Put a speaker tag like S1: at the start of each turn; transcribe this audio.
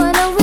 S1: wanna